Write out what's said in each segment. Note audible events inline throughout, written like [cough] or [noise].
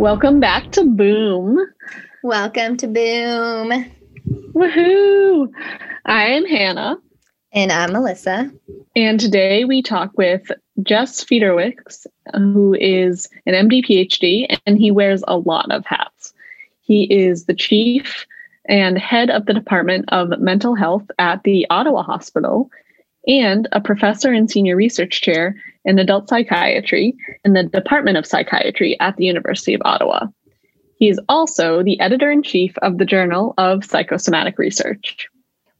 Welcome back to Boom. Welcome to Boom. Woohoo! I am Hannah, And I'm Melissa. and today we talk with Jess Fiedorowicz, who is an MD PhD, and he wears a lot of hats. He is the chief and head of the Department of Mental Health at the Ottawa Hospital, and a professor and senior research chair in adult psychiatry in the Department of Psychiatry at the University of Ottawa. He is also the editor in chief of the Journal of Psychosomatic Research.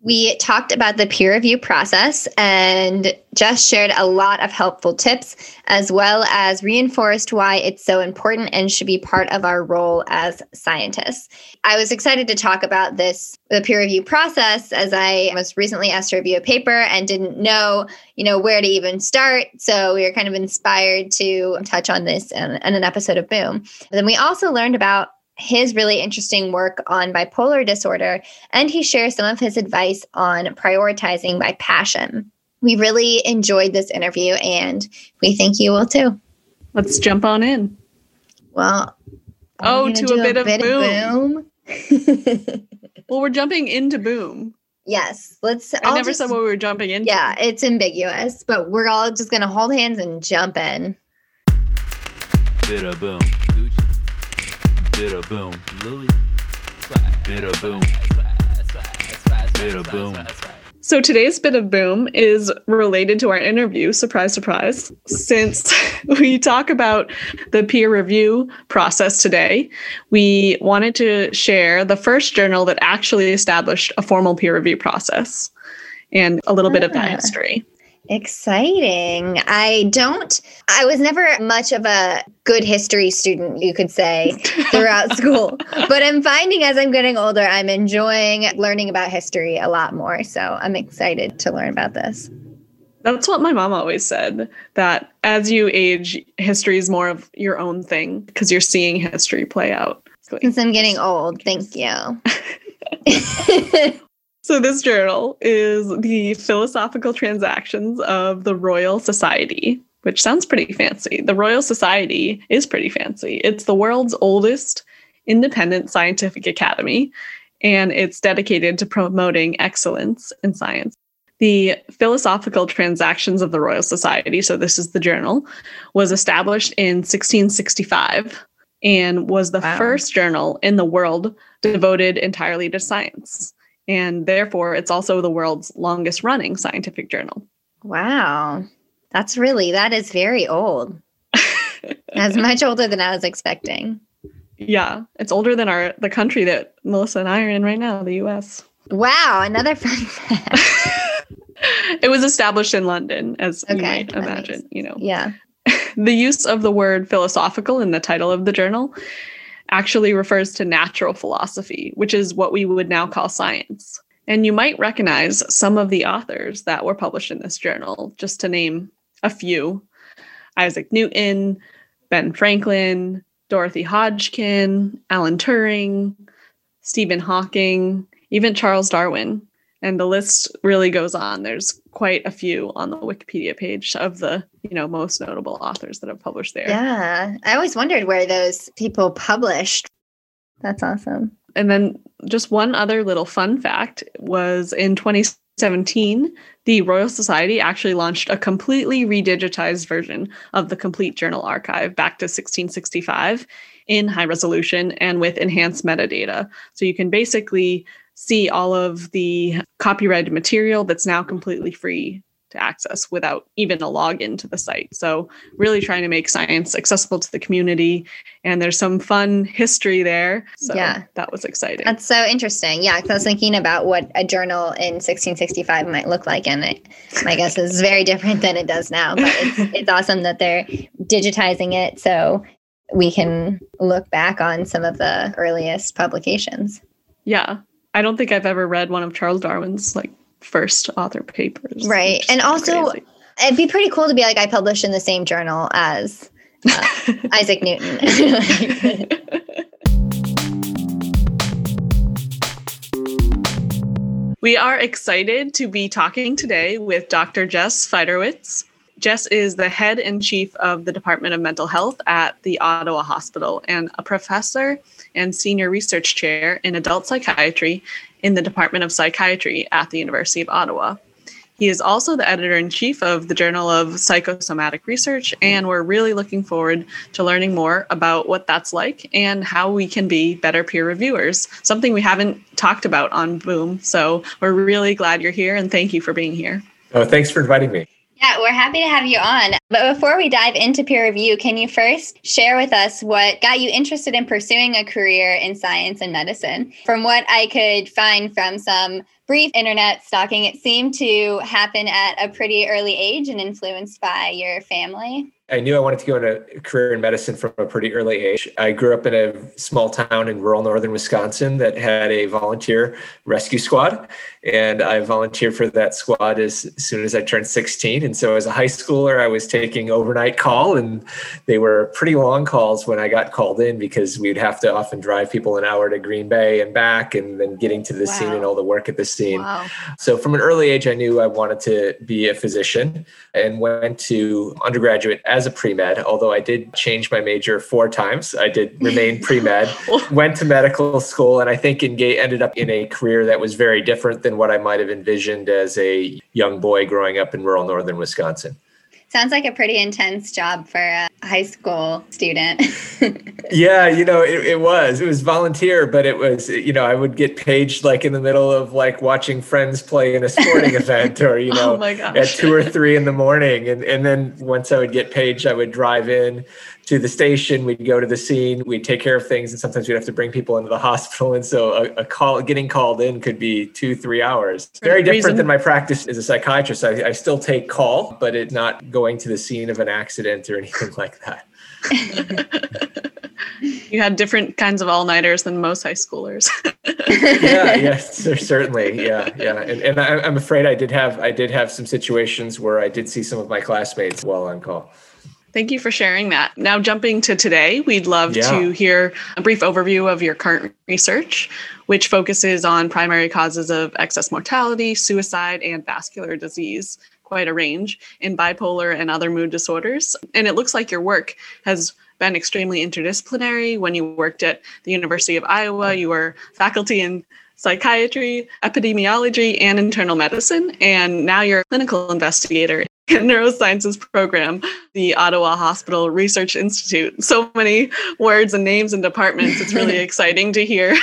We talked about the peer review process and just shared a lot of helpful tips, as well as reinforced why it's so important and should be part of our role as scientists. I was excited to talk about this, the peer review process, as I was recently asked to review a paper and didn't know, you know, where to even start. So we were kind of inspired to touch on this in, in an episode of Boom. But then we also learned about his really interesting work on bipolar disorder and he shares some of his advice on prioritizing by passion. We really enjoyed this interview and we think you will too. Let's jump on in. Well, Oh, gonna to do a bit of boom. boom. [laughs] Well, we're jumping into Boom. yes, let's. I I'll never just- said what we were jumping into. Yeah, it's ambiguous, but we're all just going to hold hands and jump in. Bit of boom. Gucci. Bit of boom. Louis. Bit of boom. Bit of boom. So today's bit of boom is related to our interview. Surprise, surprise. Since [laughs] we talk about the peer review process today, we wanted to share the first journal that actually established a formal peer review process and a little bit of that Ah. history. Exciting. I don't, I was never much of a good history student, you could say, [laughs] throughout school. But I'm finding as I'm getting older, I'm enjoying learning about history a lot more. So I'm excited to learn about this. That's what my mom always said that as you age, history is more of your own thing because you're seeing history play out. Since I'm getting old, thank you. [laughs] [laughs] So, this journal is the Philosophical Transactions of the Royal Society, which sounds pretty fancy. The Royal Society is pretty fancy. It's the world's oldest independent scientific academy, and it's dedicated to promoting excellence in science. The Philosophical Transactions of the Royal Society, so this is the journal, was established in 1665 and was the Wow. first journal in the world devoted entirely to science and therefore it's also the world's longest running scientific journal. wow. That's really, that is very old. [laughs] That's much older than I was expecting. Yeah, it's older than our the country that Melissa and I are in right now, the US. Wow. Another fun fact. [laughs] it was established in London as you might imagine, makes- you know. Yeah. [laughs] The use of the word philosophical in the title of the journal actually refers to natural philosophy, which is what we would now call science. And you might recognize some of the authors that were published in this journal, just to name a few Isaac Newton, Ben Franklin, Dorothy Hodgkin, Alan Turing, Stephen Hawking, even Charles Darwin. And the list really goes on. There's quite a few on the Wikipedia page of the, you know, most notable authors that have published there. Yeah. I always wondered where those people published. That's awesome. And then just one other little fun fact was in 2017, the Royal Society actually launched a completely redigitized version of the complete journal archive back to 1665 in high resolution and with enhanced metadata. So you can basically see all of the copyrighted material that's now completely free to access without even a login to the site. So, really trying to make science accessible to the community. And there's some fun history there. So, Yeah. that was exciting. That's so interesting. Yeah, 'cause I was thinking about what a journal in 1665 might look like, and it, my guess is very [laughs] different than it does now. But it's [laughs] it's awesome that they're digitizing it. So we can look back on some of the earliest publications. Yeah. I don't think I've ever read one of Charles Darwin's like first author papers. Right. And also- crazy. It'd be pretty cool to be like, I published in the same journal as uh, [laughs] Isaac Newton. [laughs] [laughs] We are excited to be talking today with Dr. Jess Fiedorowicz. Jess is the head and chief of the Department of Mental Health at the Ottawa Hospital and a professor and senior research chair in adult psychiatry in the Department of Psychiatry at the University of Ottawa. He is also the editor in chief of the Journal of Psychosomatic Research, and we're really looking forward to learning more about what that's like and how we can be better peer reviewers, something we haven't talked about on Boom. So we're really glad you're here and thank you for being here. Oh, thanks for inviting me. Yeah, we're happy to have you on. But before we dive into peer review, can you first share with us what got you interested in pursuing a career in science and medicine? From what I could find from some brief internet stalking, it seemed to happen at a pretty early age and influenced by your family. I knew I wanted to go into a career in medicine from a pretty early age. I grew up in a small town in rural northern Wisconsin that had a volunteer rescue squad. And I volunteered for that squad as, soon as I turned 16. And so as a high schooler, I was taking overnight call, and they were pretty long calls when I got called in because we'd have to often drive people an hour to Green Bay and back, and then getting to the scene and all the work at the Wow. So from an early age, I knew I wanted to be a physician and went to undergraduate as a pre-med, although I did change my major four times. I did remain [laughs] pre-med, [laughs] went to medical school, and I think ended up in a career that was very different than what I might have envisioned as a young boy growing up in rural northern Wisconsin. Sounds like a pretty intense job for a high school student. [laughs] Yeah, you know, it, it was. It was volunteer, but it was, you know, I would get paged like in the middle of like watching friends play in a sporting [laughs] event or, you oh know, oh at two or three in the morning. And, and then once I would get paged, I would drive in to the station. We'd go to the scene. We'd take care of things. And sometimes we'd have to bring people into the hospital. And so a, a call, getting called in could be two, three hours. Very different Reason- than my practice as a psychiatrist. I, I still take call, but it's not going to the scene of an accident or anything like that. you had different kinds of all nighters than most high schoolers. yeah, [laughs] yes, certainly. Yeah, yeah. And, and I, I'm afraid I did have I did have some situations where I did see some of my classmates while on call. Thank you for sharing that. Now, jumping to today, we'd love Yeah. to hear a brief overview of your current research, which focuses on primary causes of excess mortality, suicide, and vascular disease. Quite a range in bipolar and other mood disorders. And it looks like your work has been extremely interdisciplinary. When you worked at the University of Iowa, you were faculty in psychiatry, epidemiology, and internal medicine. And now you're a clinical investigator in neurosciences program, the Ottawa Hospital Research Institute. So many words and names and departments. It's really [laughs] exciting to hear.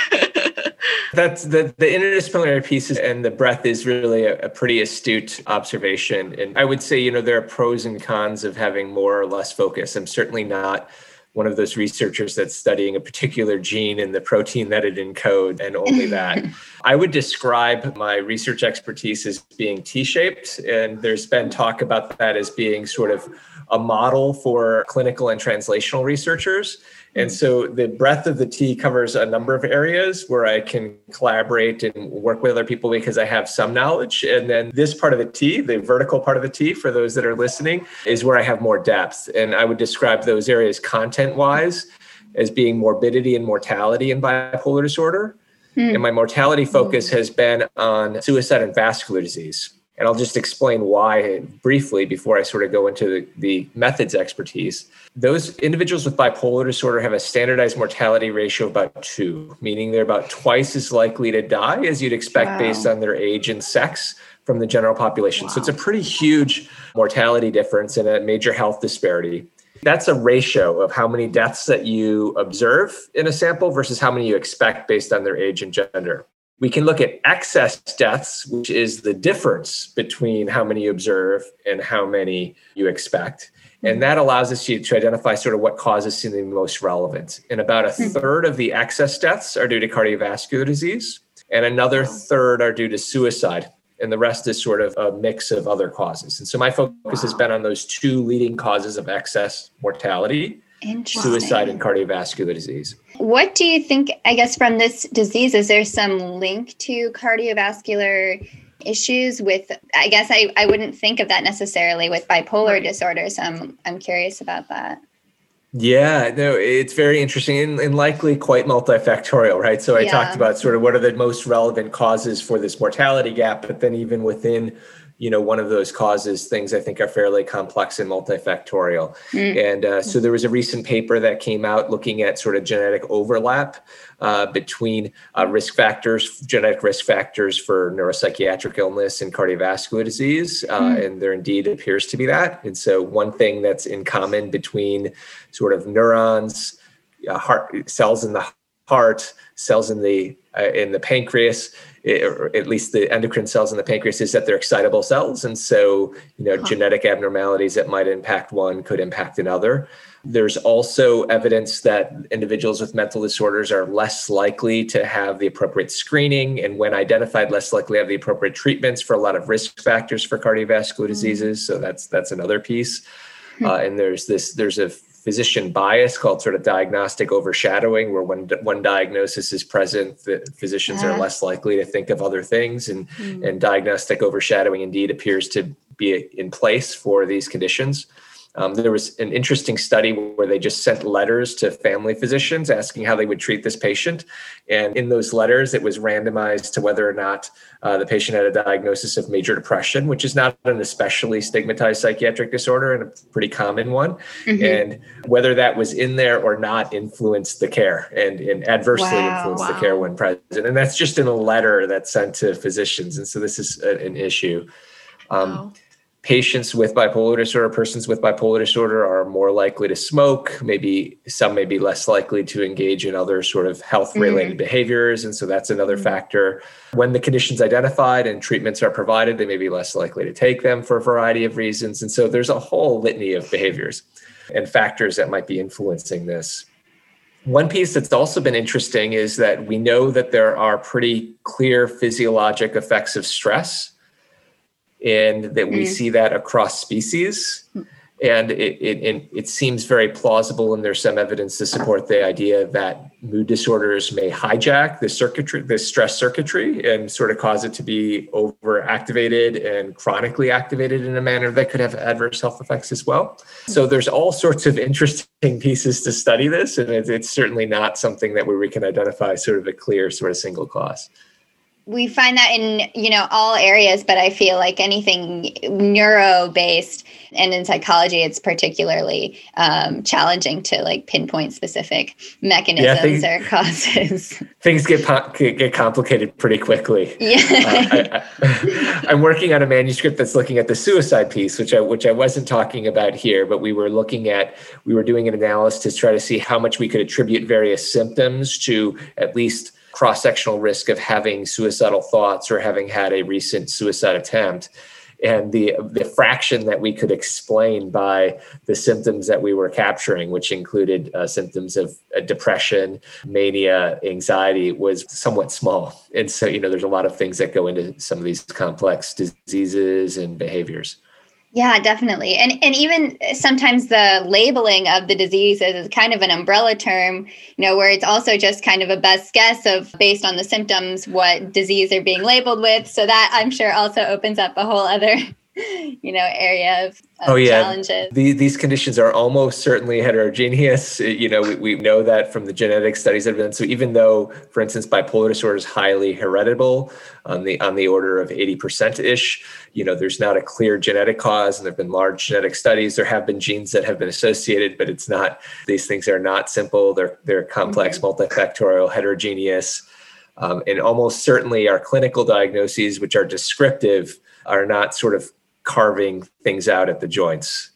That's the the interdisciplinary pieces and the breadth is really a, a pretty astute observation. And I would say, you know, there are pros and cons of having more or less focus. I'm certainly not one of those researchers that's studying a particular gene and the protein that it encodes and only [laughs] that. I would describe my research expertise as being T-shaped, and there's been talk about that as being sort of a model for clinical and translational researchers. And so the breadth of the T covers a number of areas where I can collaborate and work with other people because I have some knowledge. And then this part of the T, the vertical part of the T, for those that are listening, is where I have more depth. And I would describe those areas content wise as being morbidity and mortality in bipolar disorder. Hmm. And my mortality focus has been on suicide and vascular disease. And I'll just explain why briefly before I sort of go into the, the methods expertise. Those individuals with bipolar disorder have a standardized mortality ratio of about two, meaning they're about twice as likely to die as you'd expect Wow. based on their age and sex from the general population. So it's a pretty huge mortality difference and a major health disparity. That's a ratio of how many deaths that you observe in a sample versus how many you expect based on their age and gender. We can look at excess deaths, which is the difference between how many you observe and how many you expect. And mm-hmm. that allows us to, to identify sort of what causes seem the most relevant. And about a mm-hmm. third of the excess deaths are due to cardiovascular disease, and another third are due to suicide. And the rest is sort of a mix of other causes. And so my focus has been on those two leading causes of excess mortality. Suicide and cardiovascular disease. What do you think, I guess, from this disease, is there some link to cardiovascular issues with, I guess I, I wouldn't think of that necessarily with bipolar disorder. So I'm, I'm curious about that. Yeah, no, it's very interesting and, and likely quite multifactorial, right? So I Yeah. talked about sort of what are the most relevant causes for this mortality gap, but then even within, you know, one of those causes, things I think are fairly complex and multifactorial. And uh, so there was a recent paper that came out looking at sort of genetic overlap uh, between uh, risk factors, genetic risk factors for neuropsychiatric illness and cardiovascular disease. Uh, And there indeed appears to be that. And so one thing that's in common between sort of neurons, uh, heart cells in the heart, cells in the uh, in the pancreas, or at least the endocrine cells in the pancreas, is that they're excitable cells, and so you know genetic abnormalities that might impact one could impact another. There's also evidence that individuals with mental disorders are less likely to have the appropriate screening, and when identified, less likely have the appropriate treatments for a lot of risk factors for cardiovascular diseases. So that's that's another piece. Uh, and there's this there's a physician bias called sort of diagnostic overshadowing where when one diagnosis is present the physicians Ah. are less likely to think of other things. And and diagnostic overshadowing indeed appears to be in place for these conditions um, there was an interesting study where they just sent letters to family physicians asking how they would treat this patient. And in those letters, it was randomized to whether or not uh, the patient had a diagnosis of major depression, which is not an especially stigmatized psychiatric disorder and a pretty common one. And whether that was in there or not influenced the care and, and adversely Wow. influenced the care when present. And that's just in a letter that's sent to physicians. And so this is a- an issue. Um, Wow. Patients with bipolar disorder, persons with bipolar disorder are more likely to smoke. Maybe some may be less likely to engage in other sort of health related mm-hmm. behaviors. And so that's another mm-hmm. factor. When the condition's identified and treatments are provided, they may be less likely to take them for a variety of reasons. And so there's a whole litany of behaviors and factors that might be influencing this. One piece that's also been interesting is that we know that there are pretty clear physiologic effects of stress and that we Mm. see that across species. And it, it, it, it seems very plausible, and there's some evidence to support the idea that mood disorders may hijack the circuitry, the stress circuitry, and sort of cause it to be overactivated and chronically activated in a manner that could have adverse health effects as well. So there's all sorts of interesting [laughs] pieces to study this, and it's, it's certainly not something that where we can identify sort of a clear sort of single cause. We find that in you know all areas but i feel like anything neuro based and in psychology it's particularly um, challenging to like pinpoint specific mechanisms things- or [laughs] causes Things get po- get complicated pretty quickly. [laughs] yeah Uh, I, am [laughs] working on a manuscript that's looking at the suicide piece, which I which I wasn't talking about here, but we were looking at we were doing an analysis to try to see how much we could attribute various symptoms to at least cross-sectional risk of having suicidal thoughts or having had a recent suicide attempt. And the the fraction that we could explain by the symptoms that we were capturing, which included uh, symptoms of uh, depression, mania, anxiety, was somewhat small. And so, you know, there's a lot of things that go into some of these complex diseases and behaviors. Yeah, definitely. And and even sometimes the labeling of the diseases is kind of an umbrella term, you know, where it's also just kind of a best guess of based on the symptoms what disease they're being labeled with. So that I'm sure also opens up a whole other, [laughs] you know, area of, of Oh, yeah. challenges. The, these conditions are almost certainly heterogeneous. [laughs] You know, we, we know that from the genetic studies that have been. So even though, for instance, bipolar disorder is highly heritable on the on the order of 80% ish, you know, there's not a clear genetic cause and there have been large genetic studies. There have been genes that have been associated, but it's not, these things are not simple. They're they're complex, multifactorial, heterogeneous. Um, and almost certainly our clinical diagnoses, which are descriptive, are not sort of carving things out at the joints.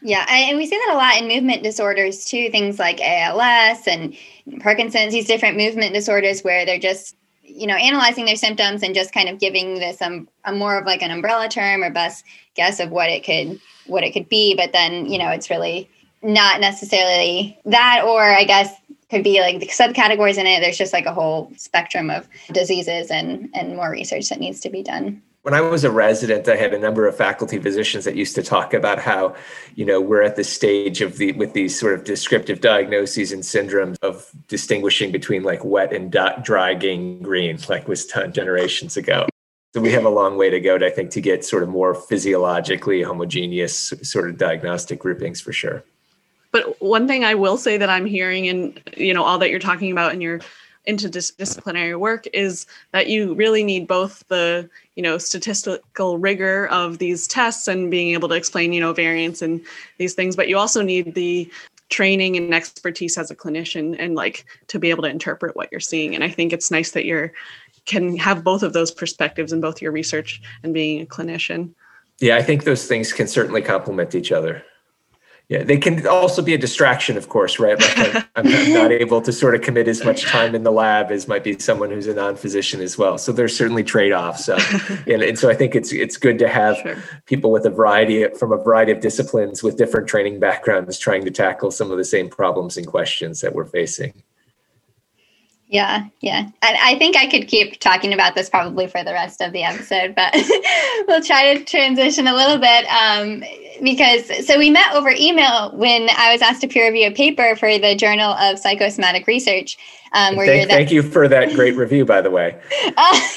Yeah, and we see that a lot in movement disorders too, things like ALS and Parkinson's, these different movement disorders where they're just, you know, analyzing their symptoms and just kind of giving this um, a more of like an umbrella term or best guess of what it could what it could be, but then, you know, it's really not necessarily that or I guess could be like the subcategories in it. There's just like a whole spectrum of diseases and and more research that needs to be done. When I was a resident, I had a number of faculty physicians that used to talk about how, you know, we're at the stage of the with these sort of descriptive diagnoses and syndromes of distinguishing between like wet and dry gangrene, like was done generations ago. So we have a long way to go, to, I think, to get sort of more physiologically homogeneous sort of diagnostic groupings for sure. But one thing I will say that I'm hearing, and you know, all that you're talking about in your interdisciplinary work is that you really need both the you know statistical rigor of these tests and being able to explain you know variance and these things but you also need the training and expertise as a clinician and like to be able to interpret what you're seeing. And i think it's nice that you're can have both of those perspectives in both your research and being a clinician. Yeah i think those things can certainly complement each other yeah they can also be a distraction of course right? Like [laughs] I'm, I'm, not able to sort of commit as much time in the lab as might be someone who's a non-physician as well. So there's certainly trade-offs. Uh, [laughs] and, and, so i think it's it's good to have sure. people with a variety from a variety of disciplines with different training backgrounds trying to tackle some of the same problems and questions that we're facing yeah, yeah. And I think I could keep talking about this probably for the rest of the episode, but [laughs] we'll try to transition a little bit. Um, because so we met over email when I was asked to peer review a paper for the Journal of Psychosomatic Research. Um, thank, thank you for that great review, by the way. Uh, [laughs]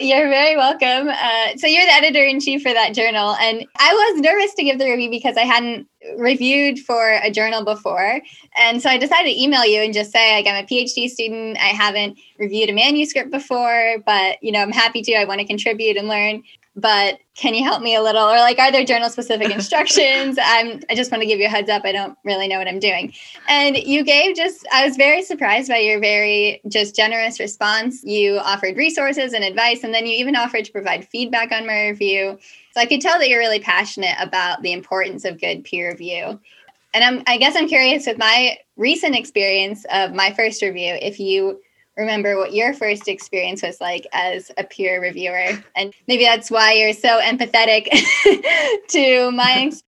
you're very welcome. Uh, so you're the editor in chief for that journal, and I was nervous to give the review because I hadn't reviewed for a journal before, and so I decided to email you and just say, like, I'm a PhD student. I haven't reviewed a manuscript before, but you know, I'm happy to. I want to contribute and learn but can you help me a little? Or like are there journal specific [laughs] instructions? I'm i just want to give you a heads up i don't really know what i'm doing. And you gave just i was very surprised by your very just generous response. You offered resources and advice and then you even offered to provide feedback on my review so i could tell that you're really passionate about the importance of good peer review. And i'm i guess i'm curious with my recent experience of my first review if you remember what your first experience was like as a peer reviewer. And maybe that's why you're so empathetic [laughs] to my [laughs]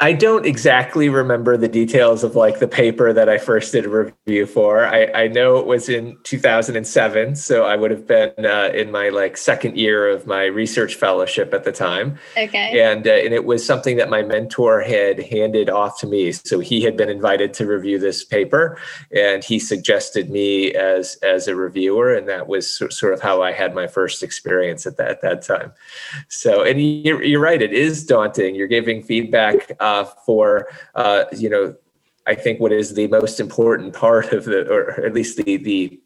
I don't exactly remember the details of like the paper that I first did a review for. I, I know it was in 2007, so I would have been uh, in my like second year of my research fellowship at the time. Okay. And uh, and it was something that my mentor had handed off to me. So he had been invited to review this paper, and he suggested me as as a reviewer, and that was sort of how I had my first experience at that at that time. So and you're, you're right, it is daunting. You're giving feedback uh, for uh, you know I think what is the most important part of the, or at least the the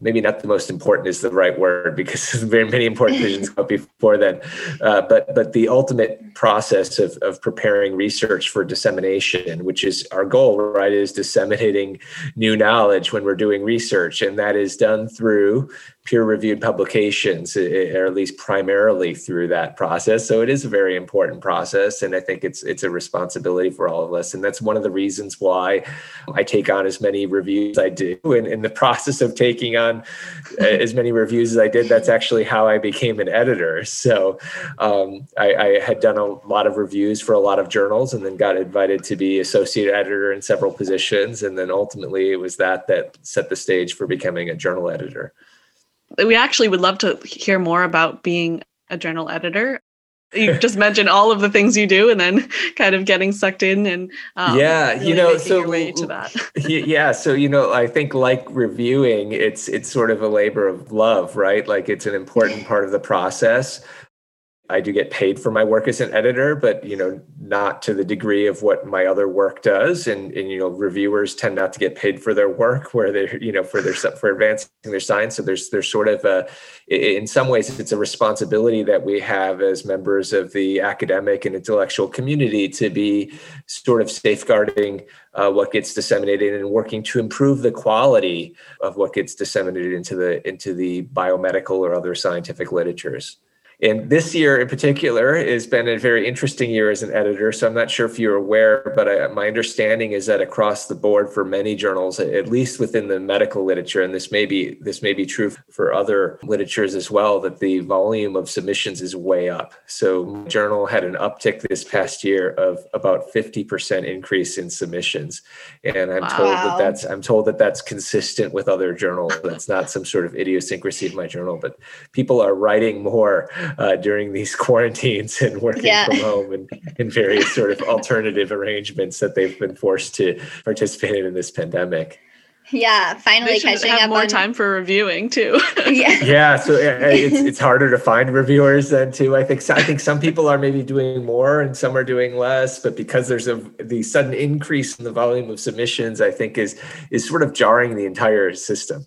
maybe not the most important is the right word because [laughs] very many important decisions come [laughs] before then. Uh, but but the ultimate process of, of preparing research for dissemination, which is our goal, right, is disseminating new knowledge when we're doing research, and that is done through peer-reviewed publications, eh, eh, or at least primarily through that process. So it is a very important process, and I think it's it's a responsibility for all of us, and that's one of the reasons why I take on as many reviews I do. And in the [laughs] process of taking on eh, as many reviews as I did, that's actually how I became an editor. So um, I, I had done a lot of reviews for a lot of journals, and then got invited to be associate editor in several positions, and then ultimately it was that that set the stage for becoming a journal editor we actually would love to hear more about being a journal editor. You [laughs] just mentioned all of the things you do and then [laughs] kind of getting sucked in and um, yeah really you know so way to that. [laughs] yeah so you know i think like reviewing it's it's sort of a labor of love right? Like it's an important part of the process I do get paid for my work as an editor, but you know, not to the degree of what my other work does. And, and you know, reviewers tend not to get paid for their work, where they're you know for their for advancing their science. So there's there's sort of a, in some ways, it's a responsibility that we have as members of the academic and intellectual community to be sort of safeguarding uh, what gets disseminated and working to improve the quality of what gets disseminated into the into the biomedical or other scientific literatures. And this year in particular has been a very interesting year as an editor. So I'm not sure if you're aware, but I, my understanding is that across the board for many journals, at least within the medical literature, and this may be this may be true for other literatures as well, that the volume of submissions is way up. So my journal had an uptick this past year of about 50% increase in submissions. And I'm wow. told that that's I'm told that that's consistent with other journals. That's not some sort of idiosyncrasy of my journal, but people are writing more uh, during these [laughs] quarantines and working Yeah. from home and in various sort of [laughs] alternative arrangements that they've been forced to participate in in this pandemic. Yeah, finally They catching have up more on time for reviewing too. [laughs] Yeah. Yeah, so it's it's harder to find reviewers than too. I think I think some people are maybe doing more and some are doing less, but because there's a the sudden increase in the volume of submissions, I think is is sort of jarring the entire system.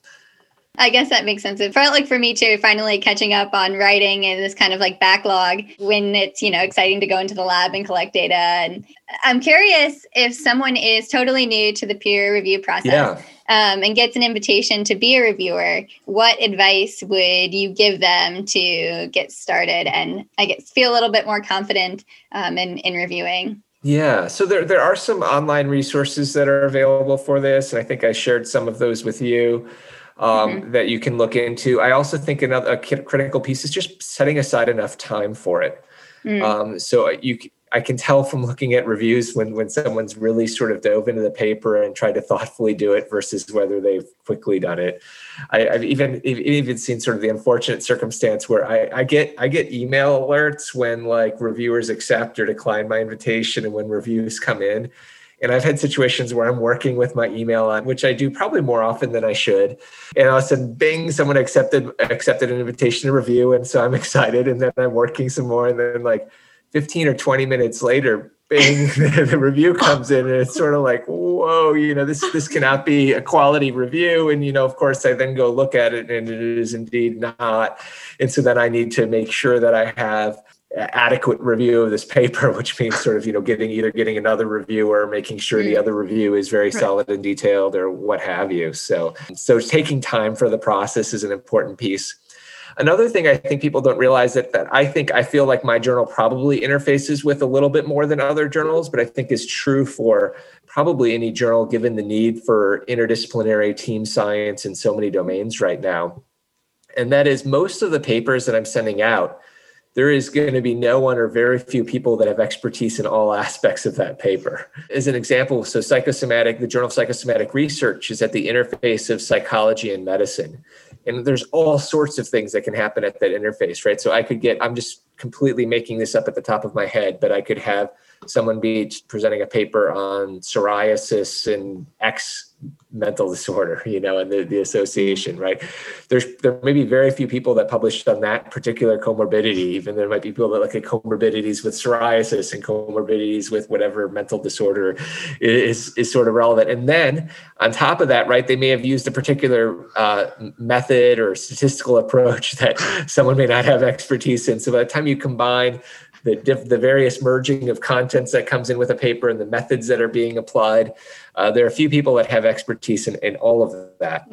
I guess that makes sense. It felt like for me too, finally catching up on writing and this kind of like backlog when it's, you know, exciting to go into the lab and collect data. And I'm curious if someone is totally new to the peer review process Yeah. um, and gets an invitation to be a reviewer, what advice would you give them to get started and I guess feel a little bit more confident um, in, in reviewing? Yeah, so there there are some online resources that are available for this, and I think I shared some of those with you um, that you can look into. I also think another critical piece is just setting aside enough time for it. Mm. Um, so you, I can tell from looking at reviews when when someone's really sort of dove into the paper and tried to thoughtfully do it versus whether they've quickly done it. I, I've even even seen sort of the unfortunate circumstance where I, I get I get email alerts when like reviewers accept or decline my invitation and when reviews come in. And I've had situations where I'm working with my email on, which I do probably more often than I should. And all of a sudden, bing, someone accepted accepted an invitation to review. And so I'm [laughs] excited. And then I'm working some more. And then like 15 or 20 minutes later, bing, [laughs] the review comes in. And it's sort of like, whoa, you know, this this cannot be a quality review. And you know, of course, I then go look at it and it is indeed not. And so then I need to make sure that I have adequate review of this paper [laughs] which means sort of you know getting either getting another review or making sure the mm. other review is very solid and detailed or what have you. So so taking time for the process is an important piece. Another thing i think people don't realize that, that i think i feel like my journal probably interfaces with a little bit more than other journals but i think is true for probably any journal given the need for interdisciplinary team science in so many domains right now. And that is most of the papers that i'm sending out there is going to be no one or very few people that have expertise in all aspects of that paper. As an example, so psychosomatic, the Journal of Psychosomatic Research is at the interface of psychology and medicine. And there's all sorts of things that can happen at that interface, right? So I could get, I'm just completely making this up at the top of my head, but I could have someone be presenting a paper on psoriasis and X mental [laughs] disorder, you know, and the, the association, right? There's there may be very few people that published on that particular comorbidity. Even there might be people that look at comorbidities with psoriasis and comorbidities with whatever mental disorder is is sort of relevant. And then on top of that, right, they may have used a particular uh, method or statistical [laughs] approach that someone may not have expertise in. So by the time you combine the, diff- the various merging of contents that comes in with a paper and the methods that are being applied. Uh, there are a few people that have expertise in, in all of that.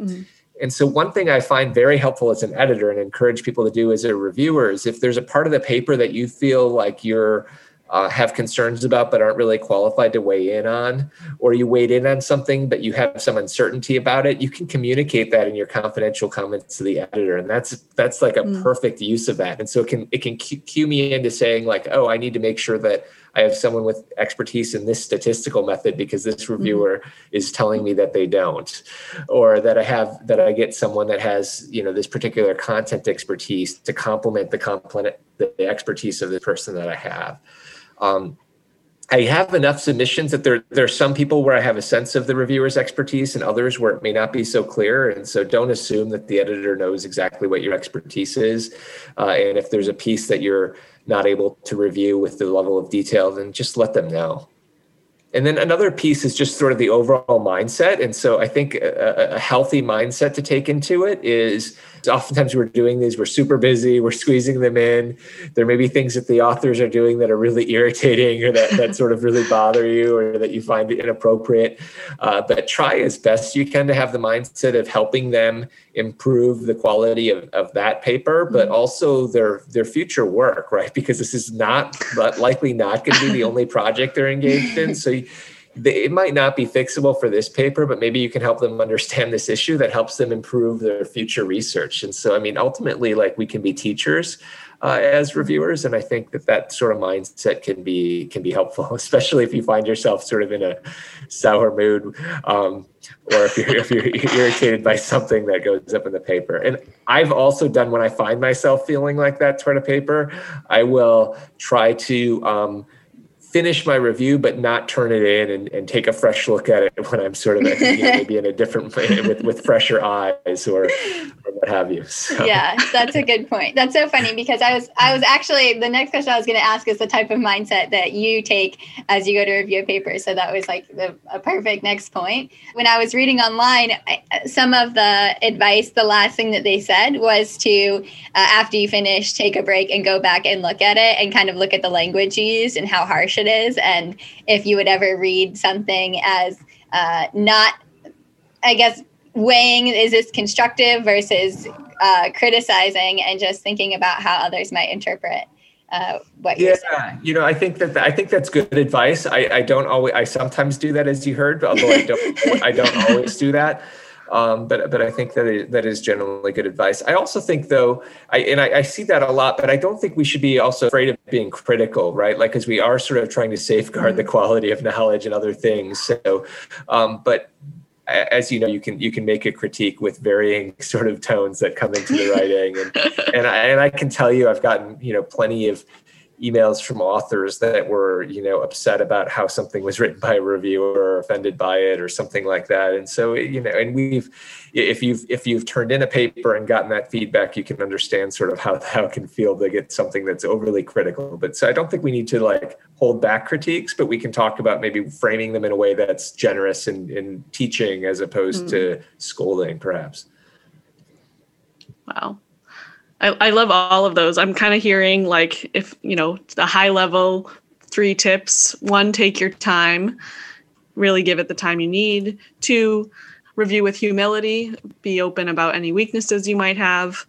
And so, one thing I find very helpful as an editor and encourage people to do as a reviewer is if there's a part of the paper that you feel like you're uh, have concerns about but aren't really qualified to weigh in on, or you weighed in on something but you have some uncertainty about it, you can communicate that in your confidential comments to the editor, and that's that's like a perfect use of that. And so it can it can cue me into saying like, oh, I need to make sure that I have someone with expertise in this statistical method because this reviewer is telling me that they don't, or that I have that I get someone that has you know this particular content expertise to complement the complement the expertise of the person that I have. Um, I have enough submissions that there there are some people where I have a sense of the reviewer's expertise, and others where it may not be so clear. And so, don't assume that the editor knows exactly what your expertise is. Uh, and if there's a piece that you're not able to review with the level of detail, then just let them know. And then another piece is just sort of the overall mindset. And so I think a, a healthy mindset to take into it is oftentimes we're doing these, we're super busy, we're squeezing them in. There may be things that the authors are doing that are really [laughs] irritating or that, that sort of really bother you or that you find inappropriate. Uh, but try as best you can to have the mindset of helping them improve the quality of, of that paper, but also their their future work, right? Because this is not likely not going to be the only project they're engaged in. [laughs] So you, they, it might not be fixable for this paper, but maybe you can help them understand this issue that helps them improve their future research. And so, I mean, ultimately, like we can be teachers uh, as reviewers, and I think that that sort of mindset can be can be helpful, [laughs] especially if you find yourself sort of in a sour mood, um, or if you're [laughs] if you're irritated by something that goes up in the paper. And I've also done when I find myself feeling like that toward a paper, I will try to. Um, finish my review, but not turn it in and, and take a fresh look at it when I'm sort of you know, [laughs] maybe in a different with with fresher eyes or, or what have you. So. Yeah, that's a good point. That's so funny because I was I was actually the next question I was going to ask is the type of mindset that you take as you go to review a paper. So that was like the, a perfect next point. When I was reading online, I, some of the advice, the last thing that they said was to uh, after you finish, take a break and go back and look at it and kind of look at the language used and how harsh it is, and if you would ever read something as uh, not, I guess weighing is this constructive versus uh, criticizing and just thinking about how others might interpret uh, what yeah, you're saying. you know, I think that I think that's good advice. I, I don't always. I sometimes do that, as you heard, although I don't. I don't always do that. Um, but but I think that is, that is generally good advice. I also think though, I and I, I, see that a lot, but I don't think we should be also afraid of being critical, right? Like because we are sort of trying to safeguard mm-hmm. the quality of knowledge and other things. So, um, but as you know, you can you can make a critique with varying [laughs] sort of tones that come into the writing, and and I, and I can tell you, I've gotten you know plenty of emails from authors that were you know upset about how something was written by a reviewer or offended by it or something like that. And so you know and we've if you've if you've turned in a paper and gotten that feedback you can understand sort of how how it can feel to get something that's overly critical. But so i don't think we need to like hold back critiques but we can talk about maybe framing them in a way that's generous in in teaching as opposed mm. to scolding perhaps. Wow I, I love all of those. I'm kind of hearing like if you know the high level three tips. One, take your time, really give it the time you need. Two, review with humility, be open about any weaknesses you might have,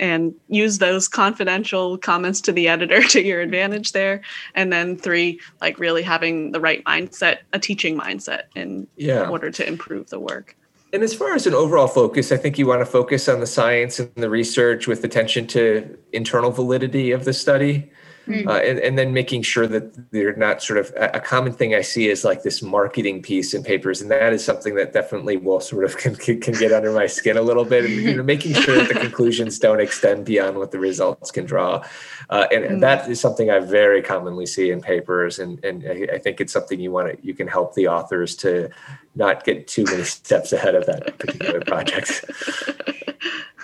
and use those confidential comments to the editor [laughs] to your advantage there. And then three, like really having the right mindset, a teaching mindset in yeah. order to improve the work. And as far as an overall focus, I think you want to focus on the science and the research with attention to internal validity of the study. Mm. Uh, and, and then making sure that they're not sort of a, common thing I see is like this marketing piece in papers, and that is something that definitely will sort of [laughs] can, can get under my skin a little bit. And you know, making sure that the [laughs] conclusions don't extend beyond what the results can draw, uh, and, and, that is something I very commonly see in papers, and and I think it's something you want to you can help the authors to not get too many steps ahead of that particular project. [laughs]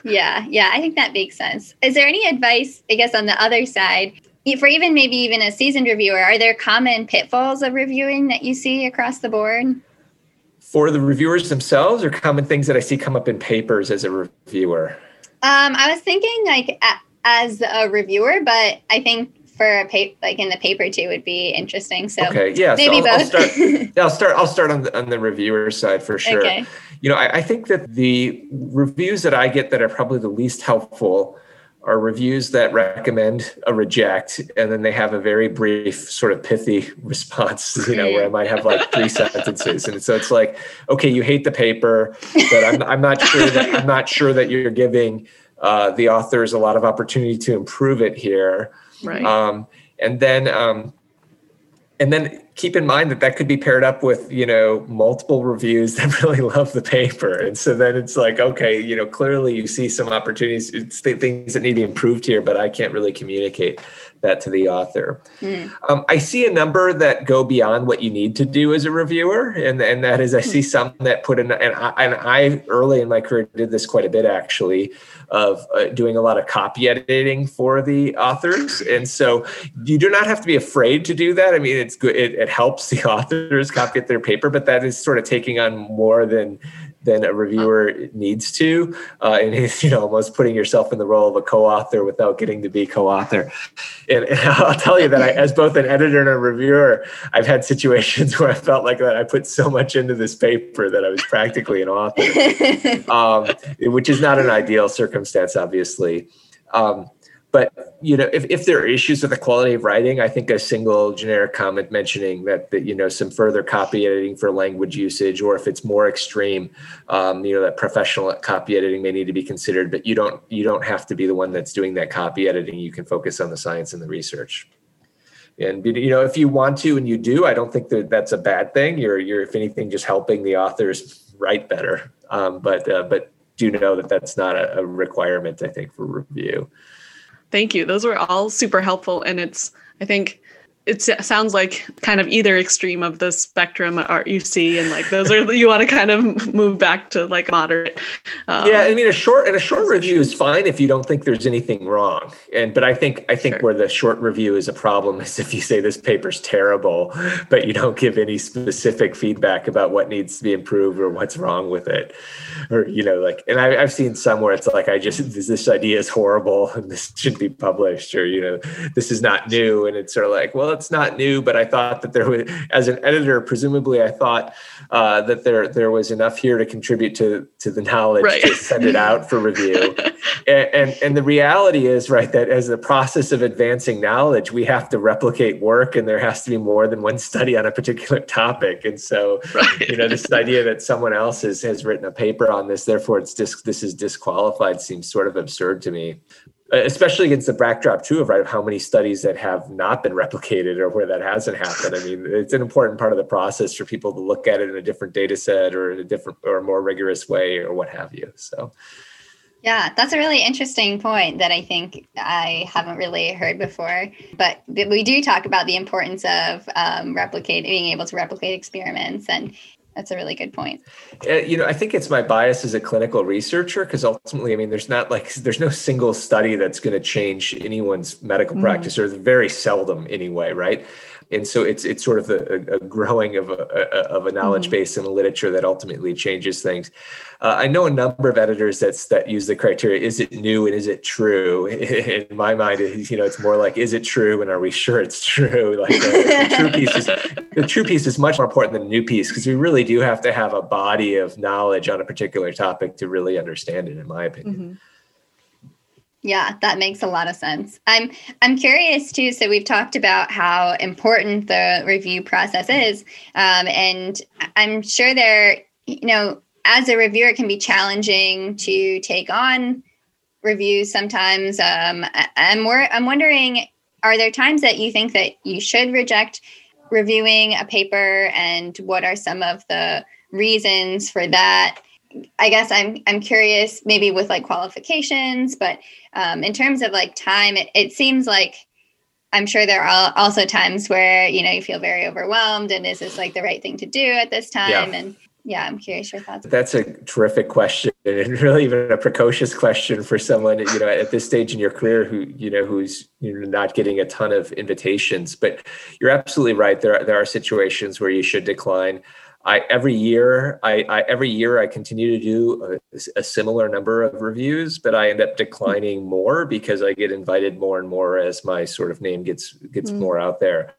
Yeah, yeah, I think that makes sense. Is there any advice, I guess, on the other side for even maybe even a seasoned reviewer, are there common pitfalls of reviewing that you see across the board? For the reviewers themselves, or common things that I see come up in papers as a reviewer? Um, I was thinking like a, as a reviewer, but I think for a paper like in the paper too would be interesting. So okay, yeah, maybe so I'll, both. I'll start, [laughs] yeah, I'll start. I'll start on the on the reviewer side for sure. Okay. You know, I, I think that the reviews that I get that are probably the least helpful are reviews that recommend a reject and then they have a very brief sort of pithy [laughs] response you know where i might have like three [laughs] sentences. And so it's like okay you hate the paper but i'm, I'm not sure that i'm not sure that you're giving uh, the authors a lot of opportunity to improve it here. Right. Um, and then um, and then keep in mind that that could be paired up with you know multiple reviews that [laughs] really love the paper. And so then it's like okay you know clearly you see some opportunities it's things that need to be improved here but i can't really communicate that to the author mm. um, i see a number that go beyond what you need to do as a reviewer and, and that is i see hmm. some that put in and I, and I early in my career did this quite a bit actually of uh, doing a lot of copy editing for the authors. And so you do not have to be afraid to do that. I mean, it's good. It, it helps the [laughs] authors copy their paper, but that is sort of taking on more than than a reviewer needs to, uh, and [laughs] you know, almost putting yourself in the role of a co-author without getting to be co-author. And, and [laughs] I'll tell you that I, as both an editor and a reviewer, I've had situations [laughs] where I felt like that I put so much into this paper that I was practically an author, um, which is not an ideal circumstance, obviously. Um, but you know, if, if there are issues with the quality of writing, I think a single generic comment mentioning that that you know some further copy editing for language usage, or if it's more extreme, um, you know, that professional copy editing may need to be considered. But you don't you don't have to be the one that's doing that copy editing. You can focus on the science and the research. And you know, if you want to and you do, I don't think that that's a bad thing. You're you're if anything just helping the authors write better. Um, but uh, but do know that that's not a, a requirement. I think for review. Thank you. Those were all super helpful. And it's, I think, it sounds like kind of either extreme of the spectrum art you see and like those are you want to kind of move back to like moderate um, yeah i mean a short and a short review is fine if you don't think there's anything wrong and but i think i think sure. where the short review is a problem is if you say this paper's terrible but you don't give any specific feedback about what needs to be improved or what's wrong with it or you know like and I, i've seen some where it's like i just this idea is horrible and this should be published or you know this is not new and it's sort of like well it's not new, but I thought that there was, as an editor, presumably I thought uh, that there there was enough here to contribute to to the knowledge right. to send it out for review. [laughs] and, and, and the reality is right that as the process of advancing knowledge, we have to replicate work, and there has to be more than one study on a particular topic. And so, right. you know, this idea that someone else has has written a paper on this, therefore it's dis- this is disqualified, seems sort of absurd to me especially against the backdrop too of right of how many studies that have not been replicated or where that hasn't happened i mean it's an important part of the process for people to look at it in a different data set or in a different or a more rigorous way or what have you so yeah, that's a really interesting point that I think I haven't really heard before. But we do talk about the importance of um, replicate, being able to replicate experiments and that's a really good point. You know, I think it's my bias as a clinical researcher because ultimately, I mean, there's not like [laughs] there's no single study that's going to change anyone's medical mm. practice, or very seldom anyway, right? And so it's it's sort of a, a growing of a, of a knowledge mm-hmm. base in the literature that ultimately changes things. Uh, I know a number of editors that's that use the criteria: is it new and is it true? [laughs] In my mind, you know, it's more like is it true and are we sure it's true? [laughs] Like the, the true piece is the true piece is much more important than the new piece because we really do have to have a body of knowledge on a particular topic to really understand it, in my opinion. Mm-hmm. Yeah, that makes a lot of sense. I'm I'm curious too. So we've talked about how important the review process is, um, and I'm sure there, you know, as a reviewer, it can be challenging to take on reviews sometimes. Um, I'm I'm wondering, are there times that you think that you should reject reviewing a paper, and what are some of the reasons for that? I guess I'm I'm curious, maybe with like qualifications, but um, in terms of like time, it, it seems like I'm sure there are also times where you know you feel very overwhelmed, and is this like the right thing to do at this time? Yeah. And yeah, I'm curious your thoughts. That's a terrific question, [laughs] and really even a precocious question for someone you know at this stage in your career who you know who's you know not getting a ton of invitations. But you're absolutely right. There are, there are situations where you should decline. I every year I, I, every year I continue to do a, a, similar number of reviews, but I end up declining more because I get invited more and more as my sort of name gets gets mm. more out there.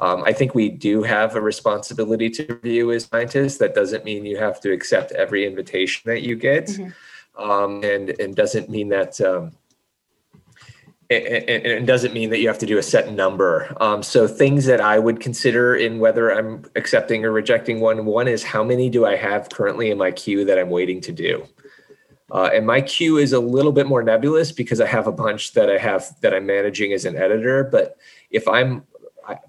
Um, I think we do have a responsibility to review as scientists. That doesn't mean you have to accept every invitation that you get, mm-hmm. um, and and doesn't mean that. Um, and it doesn't mean that you have to do a set number. Um, so things that I would consider in whether I'm accepting or rejecting one, one is how many do I have currently in my queue that I'm waiting to do? Uh, and my queue is a little bit more nebulous because I have a bunch that I have that I'm managing as an editor. But if I'm,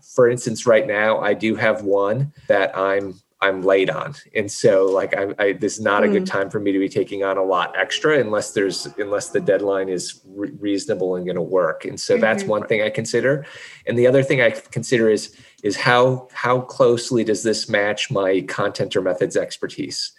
for instance, right now I do have one that I'm I'm late on. And so like I, I this is not mm. a good hmm. time for me to be taking on a lot extra unless there's unless the deadline is re- reasonable and going to work. And so mm-hmm. that's one thing I consider. And the other thing I consider is is how how closely does this match my content or methods expertise?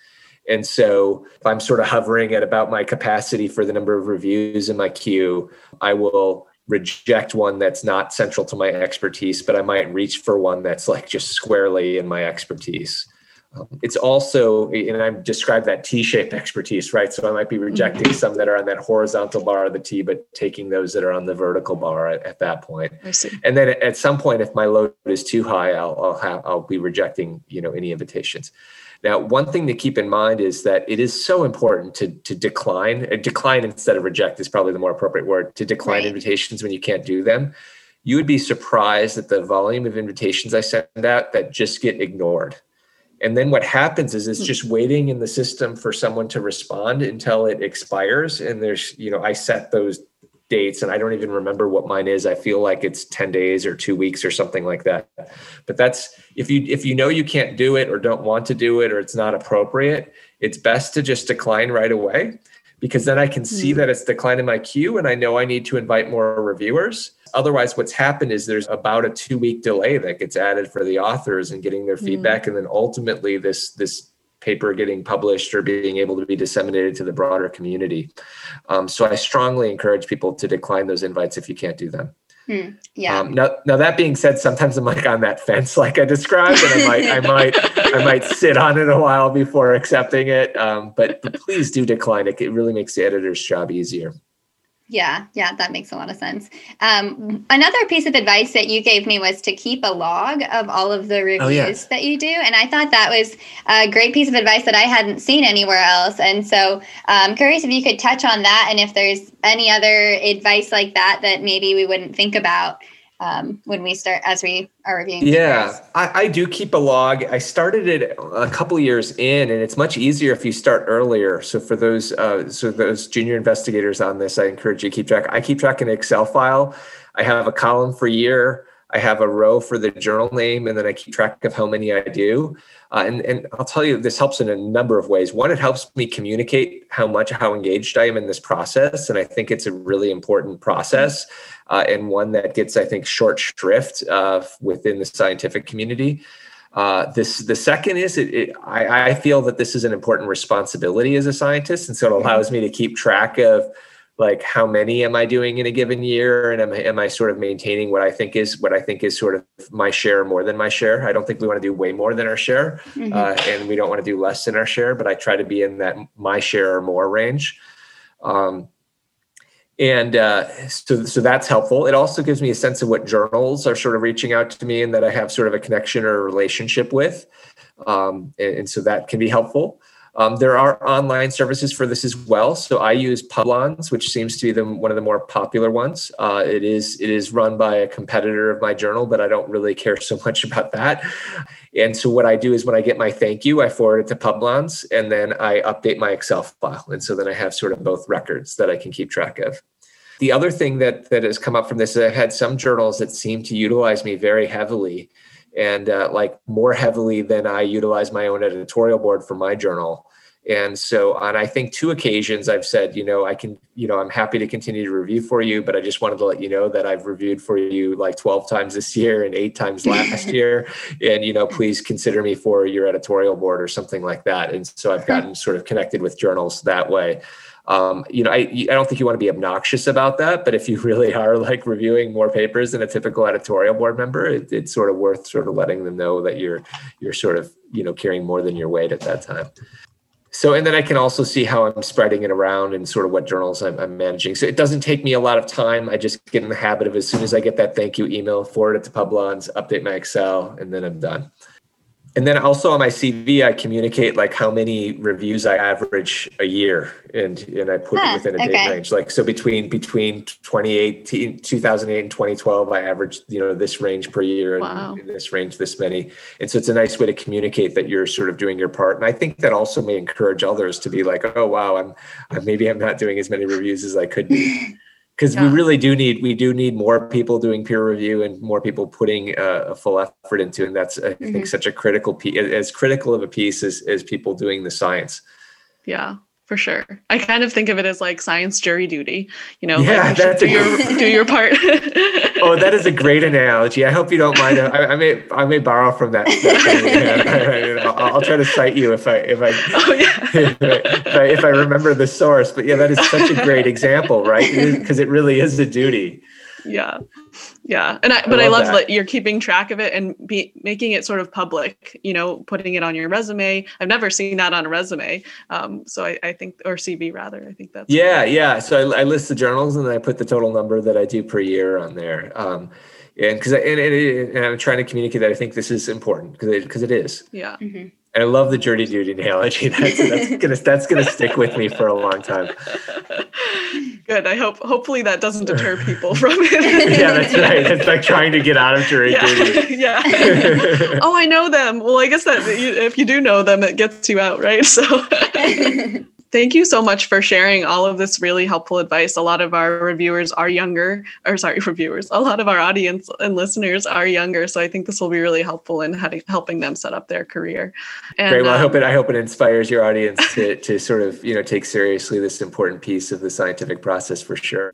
And so if I'm sort of hovering at about my capacity for the number of reviews in my queue, I will reject one that's not central to my expertise, but I might reach for one that's like just squarely in my expertise. Um, it's also, and I've described that T-shaped expertise, right? So I might be rejecting some that are on that horizontal bar of the T, but taking those that are on the vertical bar at, at that point. I see. And then at some point, if my load is too high, I'll, I'll have I'll be rejecting you know any invitations. Now, one thing to keep in mind is that it is so important to to decline. Decline instead of reject is probably the more appropriate word. To decline Right. invitations when you can't do them. You would be surprised at the volume of invitations I send out that just get ignored. And then what happens is it's hmm. just waiting in the system for someone to respond until it expires. And there's, you know, I set those dates and I don't even remember what mine is. I feel like it's 10 days or two weeks or something like that. But that's if you if you know you can't do it or don't want to do it or it's not appropriate, it's best to just decline right away because then I can see hmm. that it's declined in my queue and I know I need to invite more reviewers. Otherwise, what's happened is there's about a two week delay that gets added for the authors and getting their hmm. feedback. And then ultimately this this paper getting published or being able to be disseminated to the broader community. Um, so I strongly encourage people to decline those invites if you can't do them. Yeah. Um, now, now that being said, sometimes I'm like on that fence, like I described, and I might, I might, I might sit on it a while before accepting it. Um, but, but please do decline it. It really makes the editor's job easier. Yeah, yeah, that makes a lot of sense. Um, another piece of advice that you gave me was to keep a log of all of the reviews Oh, yeah. that you do. And I thought that was a great piece of advice that I hadn't seen anywhere else. And so I'm curious if you could touch on that and if there's any other advice like that that maybe we wouldn't think about um, when we start as we are reviewing. Yeah. I, I do keep a log. I started it a couple years in, and it's much easier if you start earlier. So for those, uh, so those junior investigators on this, I encourage you to keep track. I keep track in an Excel file. I have a column for year. I have a row for the journal name, and then I keep track of how many I do. Uh, and and I'll tell you, this helps in a number of ways. One, it helps me communicate how much how engaged I am in this process, and I think it's a really important process uh, and one that gets, I think, short shrift uh, within the scientific community. Uh, this the second is it, it I, I feel that this is an important responsibility as a scientist, and so it allows me to keep track of like how many am I doing in a given year, and am, I- am I sort of maintaining what I think is what I think is sort of my share more than my share. I don't think we want to do way more than our share, uh, and we don't want to do less than our share, but I try to be in that my share or more range. Um, and uh, so, so that's helpful. It also gives me a sense of what journals are sort of reaching out to me and that I have sort of a connection or a relationship with. Um, and, and so that can be helpful. Um, there are online services for this as well. So I use Publons, which seems to be the, one of the more popular ones. Uh, it is it is run by a competitor of my journal, but I don't really care [laughs] so much about that. And so what I do is when I get my thank you, I forward it to Publons, and then I update my Excel file. And so then I have sort of both records that I can keep track of. The other thing that that has come up from this is I've had some journals that seem to utilize me very heavily, and uh, like more heavily than I utilize my own editorial board for my journal. And so on, I think two occasions I've said, you know, I can, you know, I'm happy to continue to review for you, but I just wanted to let you know that I've reviewed for you like 12 times this year and eight times last [laughs] year. And, you know, please consider me for your editorial board or something like that. And so I've gotten sort of connected with journals that way. Um, you know, I, I don't think you want to be obnoxious about that, but if you really are like reviewing more papers than a typical editorial board member, it, it's sort of worth sort of letting them know that you're you're sort of you know carrying more than your weight at that time. So, and then I can also see how I'm spreading it around and sort of what journals I'm, I'm managing. So it doesn't take me a lot of time. I just get in the habit of as soon as I get that thank you email, forward it to Publons, update my Excel, and then I'm done. And then also on my CV, I communicate like how many reviews I average a year, and and I put Huh, it within a okay. date range. Like so, between between 2018, 2008, and 2012, I averaged you know this range per year, and Wow. this range this many. And so it's a nice way to communicate that you're sort of doing your part. And I think that also may encourage others to be like, oh wow, I'm maybe I'm not doing as many reviews as I could be. [laughs] Because we really do need we do need more people doing peer review and more people putting uh, a full effort into it. And that's I think such a critical piece, as critical of a piece as, as people doing the science. Yeah, for sure. I kind of think of it as like science jury duty. You know, Yeah, like [laughs] that's do your do your part. [laughs] Oh, that is a great analogy. I hope you don't mind. I, I may I may borrow from that. that [laughs] I'll, I'll try to cite you if I if I oh yeah. if, I, if I remember the source. But yeah, that is such a great example, right? Because it really is a duty. yeah yeah and i but i love love that. that. you're keeping track of it and be making it sort of public you know putting it on your resume i've never seen that on a resume um, so I, I think or cv rather i think that's Yeah, yeah. So I, I list the journals and then I put the total number that I do per year on there. Um, and because and, and, and I'm trying to communicate that I think this is important because it, because it is. yeah And I love the dirty duty analogy. That's, that's gonna that's gonna stick with me for a long time. good i hope hopefully that doesn't deter people from it [laughs] Yeah, that's right. It's like trying to get out of jury duty. yeah [laughs] yeah oh i know them well i guess that if you do know them it gets you out right so [laughs] thank you so much for sharing all of this really helpful advice a lot of our reviewers are younger or sorry [laughs] reviewers a lot of our audience and listeners are younger so i think this will be really helpful in helping them set up their career and Great. Well, I um, hope it I hope it inspires your audience to to sort of you know take seriously this important piece of the scientific process for sure.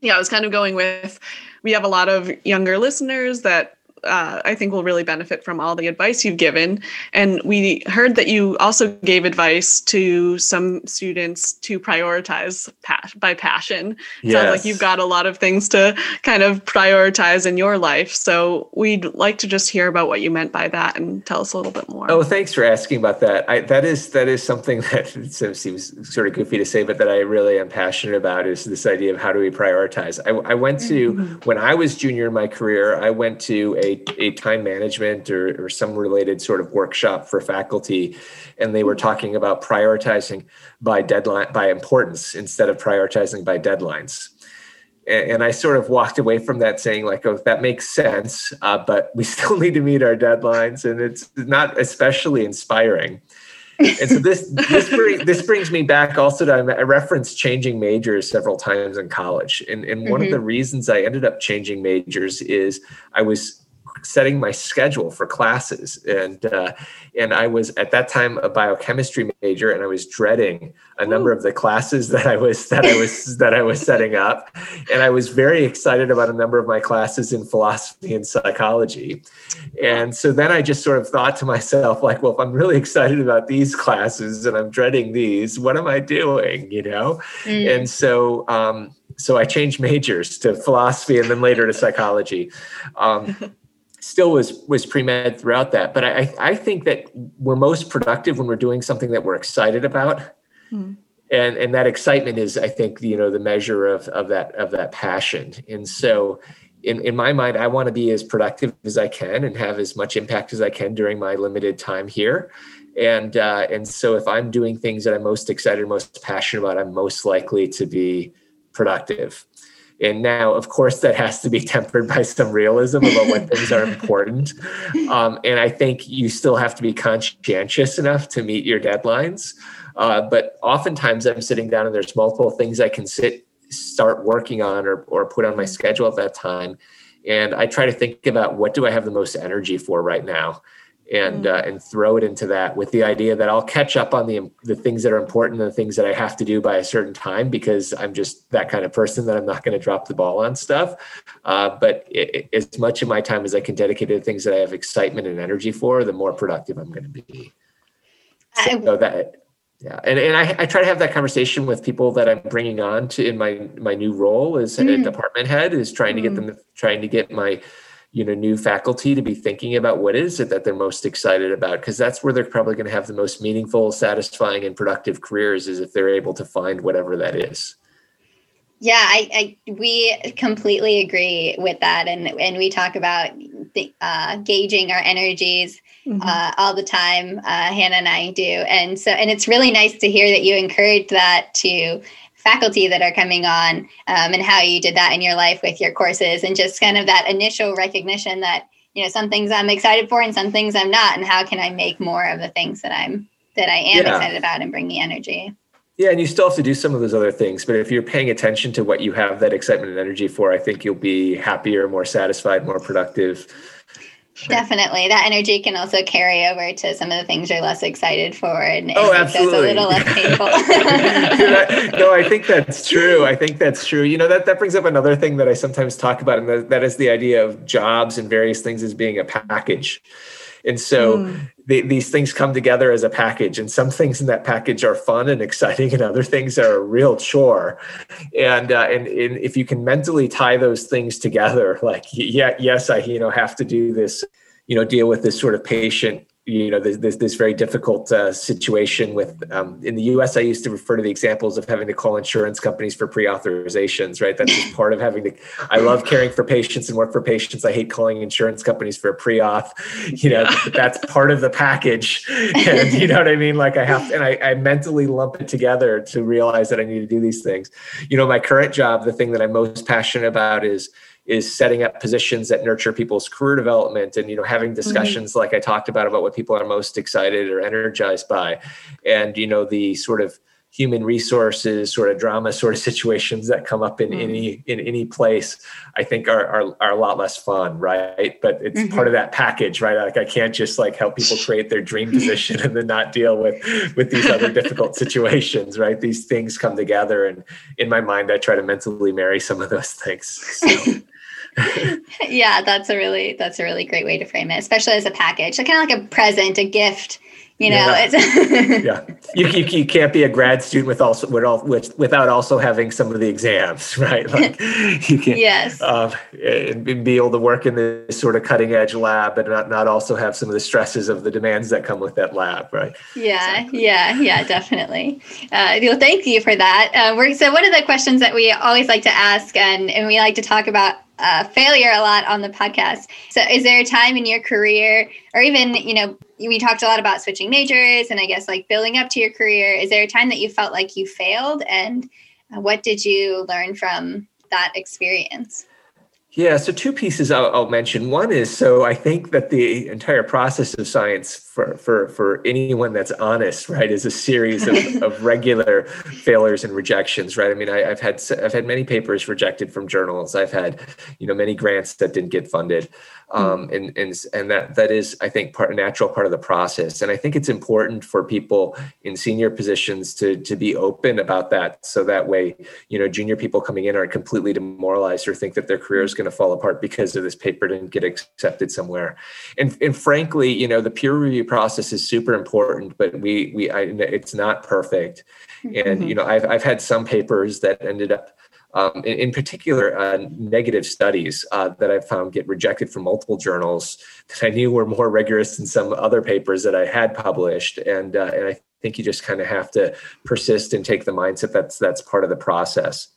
yeah, I was kind of going with we have a lot of younger listeners that uh, I think will really benefit from all the advice you've given. And we heard that you also gave advice to some students to prioritize by passion. Sounds like you've got a lot of things to kind of prioritize in your life. So we'd like to just hear about what you meant by that and tell us a little bit more. Oh, thanks for asking about that. I, that is that is something [laughs] that seems sort of goofy to say, but that I really am passionate about is this idea of how do we prioritize. I, I went to when I was junior in my career, I went to a, a time management or, or some related sort of workshop for faculty, and they were talking about prioritizing by deadline by importance instead of prioritizing by deadlines. And I sort of walked away from that saying like, oh, that makes sense, uh, but we [laughs] still need to meet our deadlines, and it's not especially inspiring. And so this this, [laughs] bring, this brings me back also to I referenced changing majors several times in college, and and one of the reasons I ended up changing majors is I was setting my schedule for classes. And uh, and I was at that time a biochemistry major and I was dreading a number of the classes that I was that I was [laughs] that I was setting up. And I was very excited about a number of my classes in philosophy and psychology. And so then I just sort of thought to myself like well if I'm really excited about these classes and I'm dreading these what am I doing you know? And so um, so I changed majors to philosophy and then later to psychology. Um, [laughs] still was was pre-med throughout that but I, I think that we're most productive when we're doing something that we're excited about. Hmm. and and that excitement is i think you know the measure of of that of that passion. And so in, in my mind i want to be as productive as i can and have as much impact as i can during my limited time here. And uh, and so if i'm doing things that i'm most excited most passionate about i'm most likely to be productive and now, of course, that has to be tempered by some realism about what things are important. [laughs] Um, and I think you still have to be conscientious enough to meet your deadlines. Uh, but oftentimes, I'm sitting down and there's multiple things I can sit, start working on, or or put on my schedule at that time. And I try to think about what do I have the most energy for right now, and uh, and throw it into that with the idea that I'll catch up on the the things that are important and the things that I have to do by a certain time because I'm just that kind of person that I'm not going to drop the ball on stuff. Uh, but it, it- as much of my time as I can dedicate to things that I have excitement and energy for, the more productive I'm going to be. I- So that yeah, and and I, I try to have that conversation with people that I'm bringing on to in my my new role as a Mm. department head is trying to get them trying to get my you know new faculty to be thinking about what is it that they're most excited about because that's where they're probably going to have the most meaningful satisfying and productive careers is if they're able to find whatever that is Yeah, I, I we completely agree with that, and and we talk about the, uh, gauging our energies Mhm. uh, all the time. Uh, Hannah and I do, and so and it's really nice to hear that you encourage that to faculty that are coming on, um, and how you did that in your life with your courses, and just kind of that initial recognition that you know some things I'm excited for and some things I'm not, and how can I make more of the things that I'm that I am Yeah. excited about and bring the energy. yeah and you still have to do some of those other things but if you're paying attention to what you have that excitement and energy for i think you'll be happier more satisfied more productive Definitely. That energy can also carry over to some of the things you're less excited for and, Oh, those a little less [laughs] painful. No, I think that's true. I think that's true. You know, that, that brings up another thing that I sometimes talk about, and that, that is the idea of jobs and various things as being a package. And so Mm. the, these things come together as a package, and some things in that package are fun and exciting, [laughs] and other things are a real chore. And uh, and, and if you can mentally tie those things together, like yeah, yes, I you know have to do this, you know, deal with this sort of patient you know this this, this very difficult uh, situation with um, in the U.S. I used to refer to the examples of having to call insurance companies for pre-authorizations. Right, that's just part of having to. I love caring for patients and work for patients. I hate calling insurance companies for a pre-auth. You know, Yeah. that's part of the package, and you know what I mean. Like I have, and I, I mentally lump it together to realize that I need to do these things. You know, my current job, the thing that I'm most passionate about is is setting up positions that nurture people's career development and you know having mm-hmm. discussions like i talked about about what people are most excited or energized by. And you know the sort of human resources sort of drama sort of [laughs] situations that come up in any mm-hmm. in any place i think are, are are a lot less fun right? But it's part mm-hmm. of that package right? Like i can't just like help people create their dream [laughs] position and then not deal with with these other difficult [laughs] situations right? These things come together and in my mind i try to mentally marry some of those things so. [laughs] yeah, that's a really that's a really great way to frame it, especially as a package. So kind of like a present, a gift. You know, Yeah. it's [laughs] yeah you, you, you can't be a grad student with also with all, with, without also having some of the exams [laughs] right like you can't yes. um, and be able to work in this sort of cutting edge lab but not, not also have some of the stresses of the demands that come with that lab right Yeah, yeah, yeah, definitely. Uh, well, thank you for that. Uh, we're, so, one of the questions that we always like to ask, and, and we like to talk about uh, failure a lot on the podcast. So, is there a time in your career, or even, you know, we talked a lot about switching majors and I guess like building up to your career. Is there a time that you felt like you failed, and what did you learn from that experience? Yeah, so two pieces I'll, I'll, mention. One is so I think that the entire process of science for for for anyone that's honest, right, is a series of, [laughs] of regular failures and rejections, right? I mean, I, have had I've had many papers rejected from journals. I've had you know many grants that didn't get funded, um, and and and that that is I think part a natural part of the process. And I think it's important for people in senior positions to to be open about that, so that way you know junior people coming in aren't completely demoralized or think that their career is going to fall apart because of this paper didn't get accepted somewhere. And and frankly, you know, the peer review process is super important, but we we I, it's not perfect. And Mm-hmm. you know, I've I've had some papers that ended up. Um, in, in particular, uh, negative studies uh, that I found get rejected from multiple journals that I knew were more rigorous than some other papers that I had published, and uh, and I think you just kind of have to persist and take the mindset that's that's part of the process.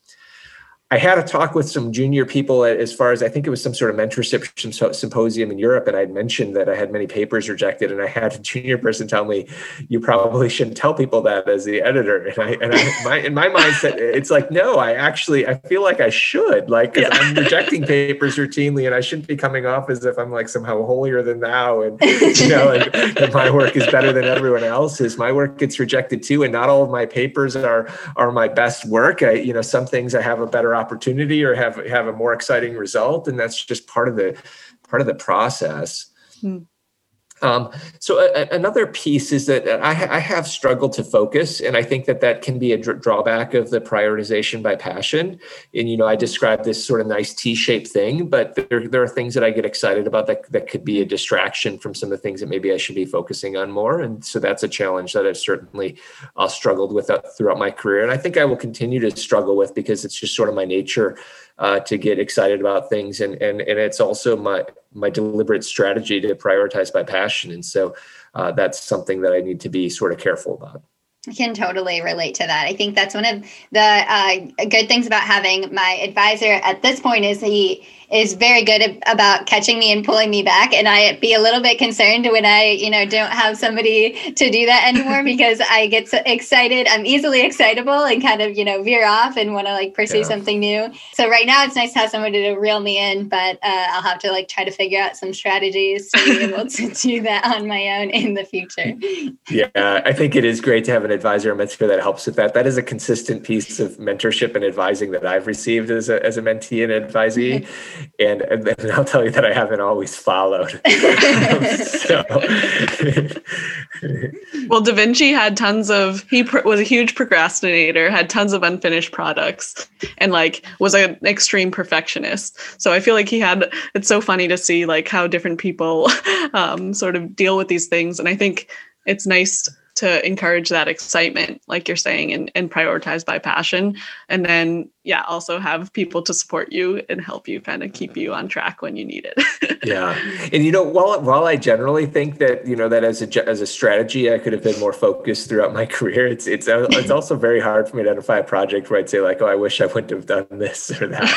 I had a talk with some junior people as far as I think it was some sort of mentorship symposium in Europe. And I'd mentioned that I had many papers rejected. And I had a junior person tell me, you probably shouldn't tell people that as the editor. And I, and I, my, in my mindset, it's like, no, I actually, I feel like I should like, Yeah. I'm rejecting papers routinely and I shouldn't be coming off as if I'm like somehow holier than thou. And, you know, and, and my work is better than everyone else's. My work gets rejected too. And not all of my papers are, are my best work. I, you know, some things I have a better opportunity or have have a more exciting result and that's just part of the part of the process Hmm. Um, so a, a- another piece is that I, I have struggled to focus and i think that that can be a dr- drawback of the prioritization by passion. And you know i describe this sort of nice t-shaped thing but there, there are things that i get excited about that, that could be a distraction from some of the things that maybe i should be focusing on more. And so that's a challenge that i've certainly uh, struggled with uh, throughout my career. And i think i will continue to struggle with because it's just sort of my nature uh, to get excited about things. And and and it's also my my deliberate strategy to prioritize my passion. And so uh, that's something that i need to be sort of careful about. I can totally relate to that. I think that's one of the uh, good things about having my advisor at this point is he is very good about catching me and pulling me back. And I be a little bit concerned when I, you know, don't have somebody to do that anymore [laughs] because I get so excited. I'm easily excitable and kind of, you know, veer off and want to like pursue Yeah. something new. So right now it's nice to have somebody to reel me in, but uh, I'll have to like try to figure out some strategies to be able to [laughs] do that on my own in the future. yeah i think it is great to have an advisor or mentor that helps with that that is a consistent piece of mentorship and advising that i've received as a, as a mentee and advisee [laughs] and, and then [laughs] I'll tell you that I haven't always followed. [laughs] so, Well, Da Vinci had tons of, he pr- was a huge procrastinator, had tons of unfinished products, and like was an extreme perfectionist. So I feel like he had, it's so funny to see like how different people [laughs] um, sort of deal with these things. And I think it's nice to encourage that excitement, like you're saying, and, and prioritize by passion. And then, yeah, also have people to support you and help you kind of keep you on track when you need it. [laughs] yeah and you know while while i generally think that you know that as a as a strategy i could have been more focused throughout my [laughs] career it's it's uh, it's also very hard for me to identify a project where i'd say like oh i wish i wouldn't have done this or that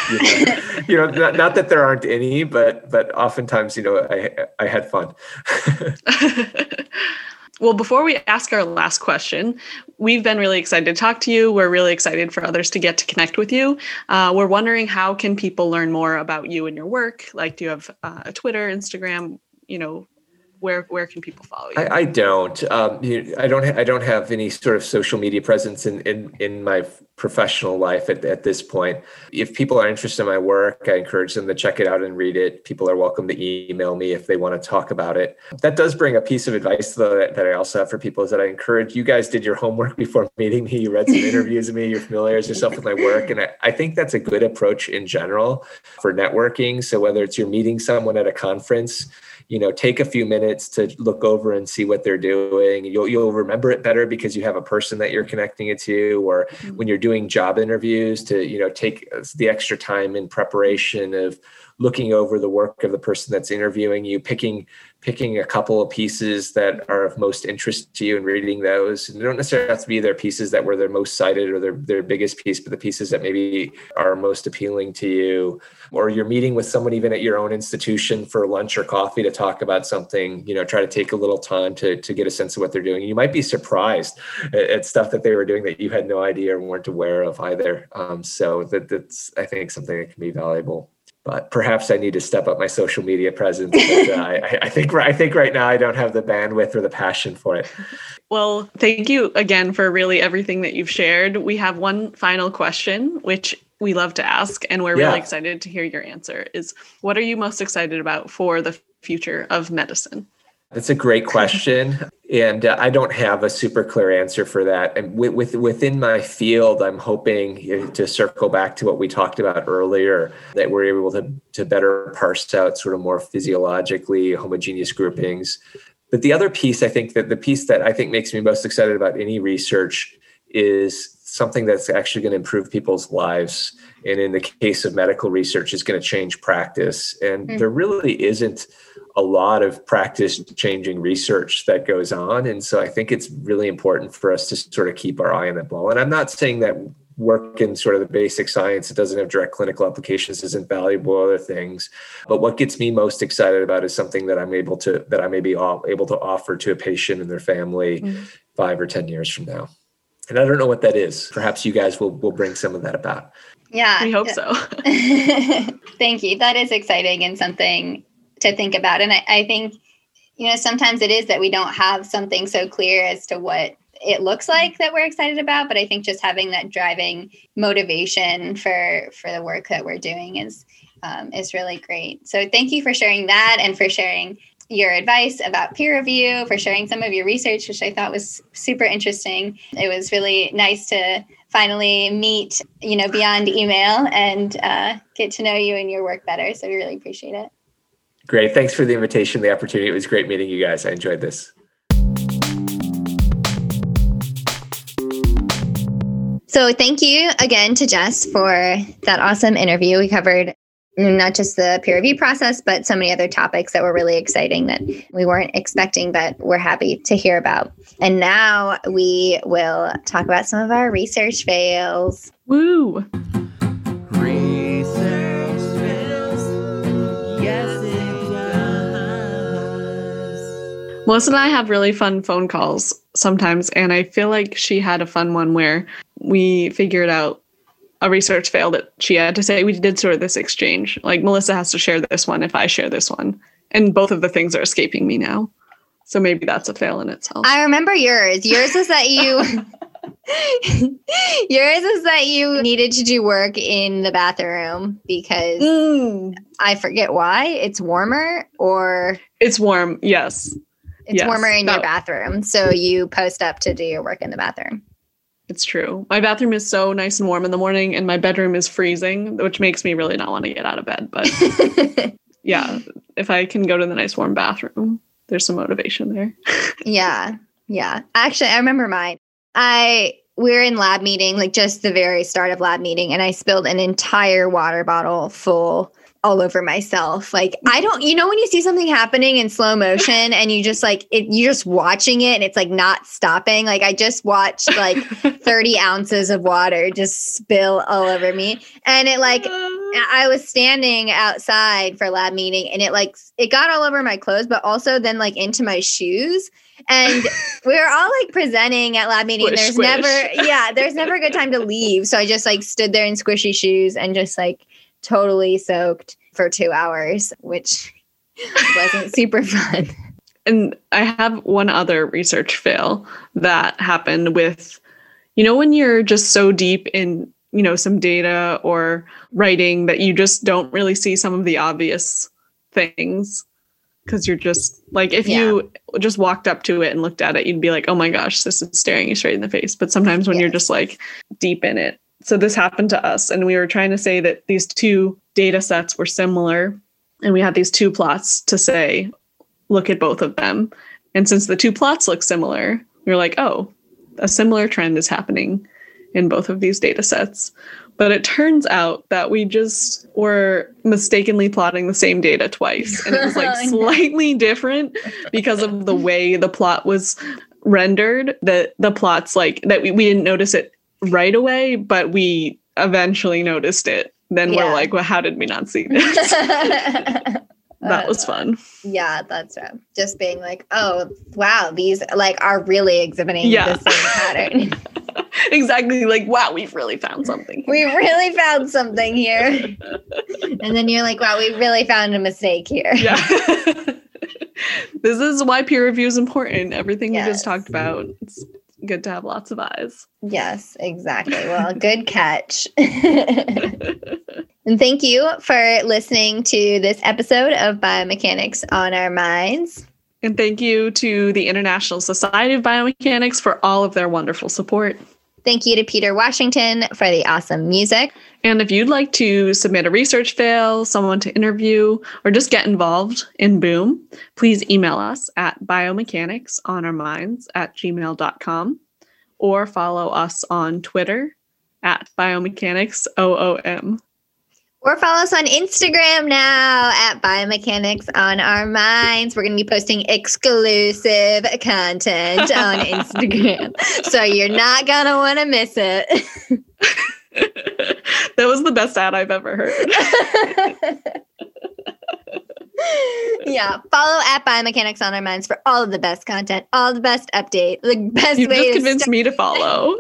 you know, [laughs] you know not, not that there aren't any but but oftentimes you know i i had fun Well, before we ask our last question, we've been really excited to talk to you. We're really excited for others to get to connect with you. Uh, we're wondering how can people learn more about you and your work? Like, do you have uh, a Twitter, Instagram? You know, where where can people follow you? I, I don't. Um, I don't. Ha- I don't have any sort of social media presence in in, in my professional life at, at this point. If people are interested in my work, I encourage them to check it out and read it. People are welcome to email me if they want to talk about it. That does bring a piece of advice though that, that I also have for people is that I encourage you guys did your homework [laughs] before meeting me. You read some [laughs] interviews of me. You're familiarized yourself with my work, and I, I think that's a good approach in general for networking. So whether it's you're meeting someone at a conference you know take a few minutes to look over and see what they're doing. You'll you'll remember it better because you have a person that you're connecting it to or mm-hmm. when you're doing job interviews to you know take uh, the extra time in preparation of looking over the work of the person that's interviewing you picking picking a couple of pieces that are of most interest to you and reading those. And they don't necessarily have to be their pieces that were their most cited or their, their biggest piece but the pieces that maybe are most appealing to you. Or you're meeting with someone even at your own institution for lunch or coffee to talk about something you know try to take a little time to, to get a sense of what they're doing. You might be surprised at, at stuff that they were doing that you had no idea or weren't aware of either. Um, so that, that's i think something that can be valuable but perhaps I need to step up my social media presence. But, uh, [laughs] I, I think I think right now I don't have the bandwidth or the passion for it. [laughs] Well, thank you again for really everything that you've shared. We have one final question, which we love to ask, and we're Yeah. really excited to hear your answer. Is what are you most excited about for the future of medicine? That's a great question, and uh, I don't have a super clear answer for that. And with, with within my field, I'm hoping to circle back to what we talked about earlier that we're able to to better parse out sort of more physiologically homogeneous groupings. But the other piece, I think that the piece that I think makes me most excited about any research is something that's actually going to improve people's lives. And in the case of medical research, is going to change practice. And Mm. there really isn't a lot of practice changing research that goes on. And so I think it's really important for us to sort of keep our eye on that ball. And I'm not saying that work in sort of the basic science that doesn't have direct clinical applications isn't valuable or other things but what gets me most excited about is something that i'm able to that i may be all, able to offer to a patient and their family mm-hmm. five or ten years from now and i don't know what that is perhaps you guys will will bring some of that about Yeah. We hope so. [laughs] Thank you. That is exciting and something to think about. And I, I think, you know, sometimes it is that we don't have something so clear as to what it looks like that we're excited about. But I think just having that driving motivation for for the work that we're doing is um, is really great. So thank you for sharing that and for sharing your advice about peer review, for sharing some of your research, which I thought was super interesting. It was really nice to finally meet, you know, beyond email and uh, get to know you and your work better. So we really appreciate it. Great thanks for the invitation the opportunity it was great meeting you guys i enjoyed this So thank you again to Jess for that awesome interview. We covered not just the peer review process, but so many other topics that were really exciting that we weren't expecting, but we're happy to hear about. And now we will talk about some of our research fails. Woo! Melissa and I have really fun phone calls sometimes, and I feel like she had a fun one where we figured out a research fail that she had to say. We did sort of this exchange. Like Melissa has to share this one if I share this one. And both of the things are escaping me now. So maybe that's a fail in itself. I remember yours. Yours is that you [laughs] Yours is that you needed to do work in the bathroom because Mm, I forget why. It's warmer or it's warm. Yes, it's Yes, warmer in your bathroom. So you post up to do your work in the bathroom. it's true. My bathroom is so nice and warm in the morning, and my bedroom is freezing, which makes me really not want to get out of bed. But [laughs] yeah, if I can go to the nice warm bathroom, there's some motivation there. [laughs] yeah. Yeah. Actually, I remember mine. I we're in lab meeting, like just the very start of lab meeting, and I spilled an entire water bottle full all over myself. Like I don't, you know, when you see something happening in slow motion and you just like it, you're just watching it and it's like not stopping. Like I just watched like [laughs] 30 ounces of water just spill all over me, and it like I was standing outside for lab meeting and it like it got all over my clothes, but also then like into my shoes. And we were all like presenting at lab meeting. Squish, there's squish. never, yeah, there's never a good time to leave. So I just like stood there in squishy shoes and just like totally soaked for two hours, which wasn't [laughs] super fun. And I have one other research fail that happened with, you know, when you're just so deep in, you know, some data or writing that you just don't really see some of the obvious things. Cause you're just like, if you just walked up to it and looked at it, you'd be like, oh my gosh, this is staring you straight in the face. But sometimes when you're just like deep in it. So this happened to us. And we were trying to say that these two data sets were similar. And we had these two plots to say, look at both of them. And since the two plots look similar, we were like, oh, a similar trend is happening in both of these data sets. But it turns out that we just were mistakenly plotting the same data twice. And it was like [laughs] slightly different because of the way the plot was rendered. That the plots like that we, we didn't notice it right away, but we eventually noticed it. Then Yeah. we're like, well, how did we not see this? [laughs] that was uh, fun. Yeah, that's right. Just being like, oh wow, these like are really exhibiting Yeah. the same pattern. [laughs] [laughs] exactly like wow we've really found something we really found something here. and then you're like, wow, we really found a mistake here. yeah this is why peer review is important everything we just talked about it's good to have lots of eyes Yes, exactly. Well, good catch. [laughs] and thank you for listening to this episode of Biomechanics on Our Minds. and thank you to the international society of biomechanics for all of their wonderful support Thank you to Peter Washington for the awesome music. and if you'd like to submit a research fail someone to interview or just get involved in boom please email us at biomechanics on our minds at gmail.com or follow us on twitter at biomechanics oom Or follow us on Instagram now at Biomechanics on Our Minds. We're going to be posting exclusive content on [laughs] Instagram. so you're not going to want to miss it. [laughs] that was the best ad I've ever heard. [laughs] yeah. Follow at Biomechanics on Our Minds for all of the best content, all the best update, the best You've way just to convinced me to follow.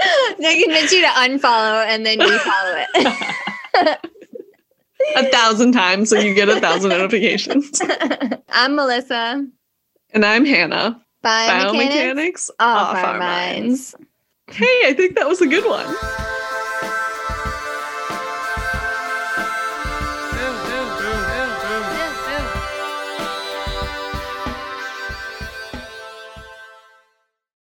[laughs] They convince you to unfollow and then you follow it. [laughs] a thousand times so you get a thousand notifications. [laughs] I'm Melissa. And I'm Hannah. Biomechanics, Biomechanics off our minds. Hey, I think that was a good one.